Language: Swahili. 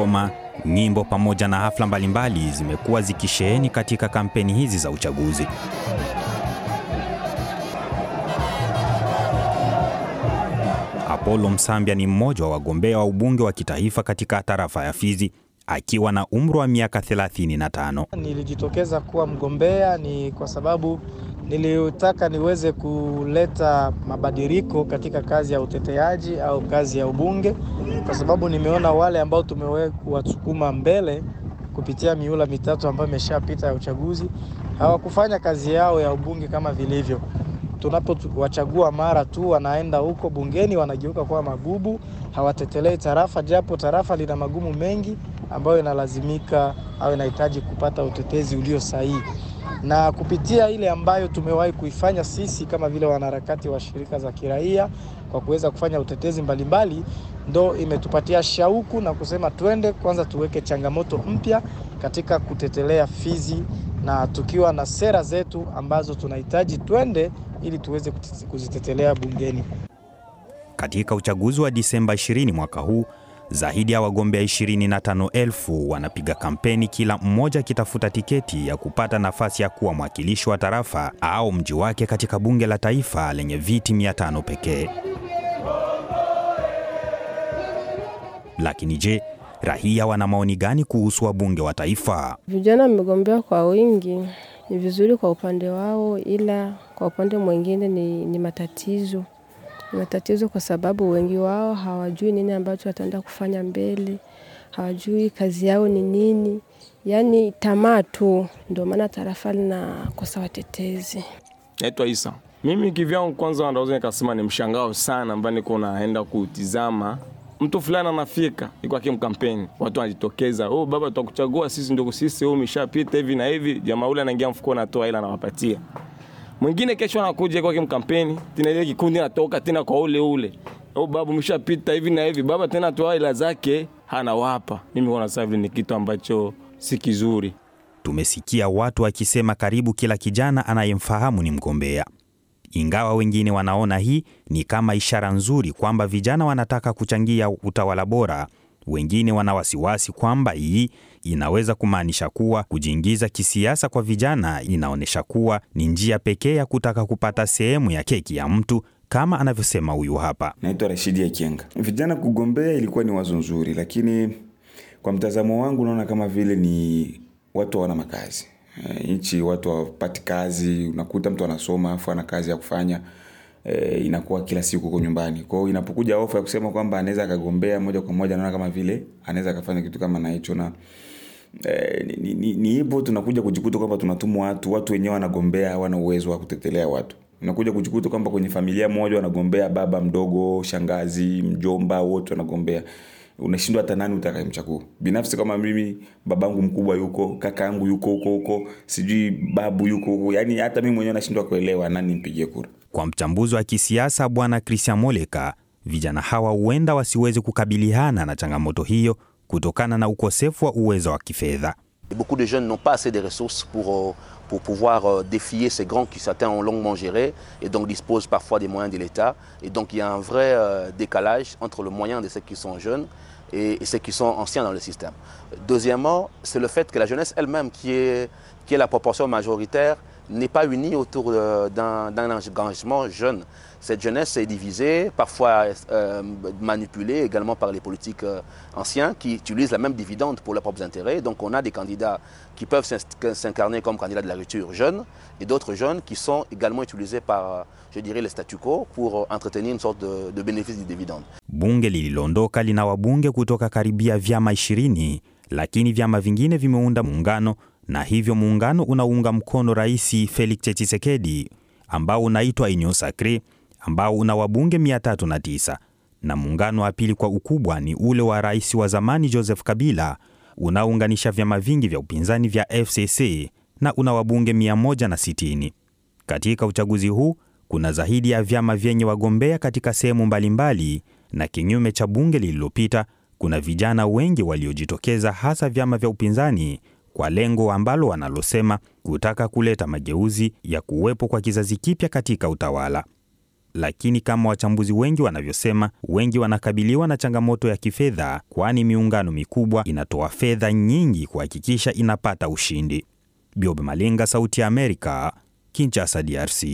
ngoma, nyimbo pamoja na hafla mbalimbali zimekuwa zikisheheni katika kampeni hizi za uchaguzi. Apollo Msambya ni mmoja wa wagombea wa ubunge wa kitaifa katika tarafa ya Fizi akiwa na umri wa miaka 35. Nilijitokeza kuwa mgombea ni kwa sababu nilitaka niweze kuleta mabadiliko katika kazi ya uteteaji au kazi ya ubunge, kwa sababu nimeona wale ambao tumewe kuwasukuma mbele kupitia miula mitatu ambayo imeshapita ya uchaguzi hawakufanya kazi yao ya ubunge kama vilivyo. Tunapowachagua mara tu wanaenda huko bungeni wanageuka kuwa magubu, hawatetelei tarafa, japo tarafa lina magumu mengi ambayo inalazimika au inahitaji kupata utetezi ulio sahihi na kupitia ile ambayo tumewahi kuifanya sisi kama vile wanaharakati wa shirika za kiraia kwa kuweza kufanya utetezi mbalimbali, ndo imetupatia shauku na kusema twende kwanza tuweke changamoto mpya katika kutetelea Fizi, na tukiwa na sera zetu ambazo tunahitaji twende ili tuweze kuzitetelea bungeni. Katika uchaguzi wa Disemba 20 mwaka huu zaidi ya wagombea 25,000 wanapiga kampeni, kila mmoja akitafuta tiketi ya kupata nafasi ya kuwa mwakilishi wa tarafa au mji wake katika bunge la taifa lenye viti 500 pekee. Lakini je, raia wana maoni gani kuhusu wabunge wa taifa? Vijana wamegombea kwa wingi, ni vizuri kwa upande wao, ila kwa upande mwingine ni, ni matatizo matatizo kwa sababu wengi wao hawajui nini ambacho wataenda kufanya mbele, hawajui kazi yao ni nini, yaani tamaa tu. Ndio maana tarafa linakosa watetezi. Naitwa Isa. Mimi kivyangu, kwanza naweza nikasema ni mshangao sana ambaye niko naenda kutizama mtu fulani anafika iko akimkampeni, watu wanajitokeza, oh, baba tutakuchagua sisi, ndio sisi, oh, umeshapita hivi na hivi. Jamaa ule anaingia mfuko, anatoa hela, anawapatia mwingine kesho anakuja kwa kimkampeni tena, ile kikundi natoka tena kwa ule ule, au babu mshapita hivi na hivi, baba tena toa ila zake hanawapa. Mimi kuona sasa hivi ni kitu ambacho si kizuri. Tumesikia watu wakisema karibu kila kijana anayemfahamu ni mgombea, ingawa wengine wanaona hii ni kama ishara nzuri kwamba vijana wanataka kuchangia utawala bora. Wengine wana wasiwasi kwamba hii inaweza kumaanisha kuwa kujiingiza kisiasa kwa vijana inaonyesha kuwa ni njia pekee ya kutaka kupata sehemu ya keki ya mtu, kama anavyosema huyu hapa. Naitwa Rashidi Akienga. Vijana kugombea ilikuwa ni wazo nzuri, lakini kwa mtazamo wangu naona kama vile ni watu hawana makazi e, nchi watu hawapati kazi. Unakuta mtu anasoma afu ana kazi ya kufanya e, inakuwa kila siku huko nyumbani. Kwa inapokuja ofa ya kusema kwamba anaweza akagombea moja kwa moja, naona kama vile anaweza akafanya kitu kama na hicho na e, ni, hivyo tunakuja kujikuta kwamba tunatumwa watu, watu wenyewe wanagombea hawana uwezo wa kutetelea watu. Unakuja kujikuta kwamba kwenye familia moja wanagombea baba mdogo, shangazi, mjomba, wote wanagombea unashindwa hata nani utakayemchagua. Binafsi kama mimi, babangu mkubwa yuko, kaka yangu yuko huko huko, sijui babu yuko huko, yani hata mimi mwenyewe nashindwa kuelewa nani nimpigie kura. Kwa mchambuzi wa kisiasa Bwana Christian hawa huenda wasiwezi kukabiliana na changamoto hiyo kutokana na ukosefu wa uwezo. Beaucoup de jeunes n'ont pas assez de ressources pour, pour pouvoir défier ces grands qui certains ont longuement géré et donc disposent parfois des moyens de l'État. Et donc il y a un vrai décalage entre le moyen de ceux qui sont jeunes et ceux qui sont anciens dans le système. Deuxièmement, c'est le fait que la jeunesse elle-même, qui est, qui est la proportion majoritaire, n'est pas unie autour d'un engagement jeune. Cette jeunesse est divisée, parfois euh, manipulée également par les politiques euh, anciens qui utilisent la même dividende pour leurs propres intérêts. Donc on a des candidats qui peuvent s'incarner comme candidats de la rupture jeunes et d'autres jeunes qui sont également utilisés par, je dirais, le statu quo pour entretenir une sorte de, bénéfice du dividende. Bunge lililoondoka lina wabunge kutoka karibia vyama ishirini, lakini vyama vingine vimeunda na hivyo muungano unaunga mkono Rais Felix Tshisekedi ambao unaitwa Union Sacree ambao una wabunge 309 na muungano wa pili kwa ukubwa ni ule wa rais wa zamani Joseph Kabila unaounganisha vyama vingi vya upinzani vya FCC na una wabunge 160. Katika uchaguzi huu kuna zaidi ya vyama vyenye wagombea katika sehemu mbalimbali, na kinyume cha bunge lililopita, kuna vijana wengi waliojitokeza, hasa vyama vya upinzani kwa lengo ambalo wanalosema kutaka kuleta mageuzi ya kuwepo kwa kizazi kipya katika utawala. lakini kama wachambuzi wengi wanavyosema, wengi wanakabiliwa na changamoto ya kifedha, kwani miungano mikubwa inatoa fedha nyingi kuhakikisha inapata ushindi. Biobe Malenga, Sauti ya Amerika, Kinshasa, DRC.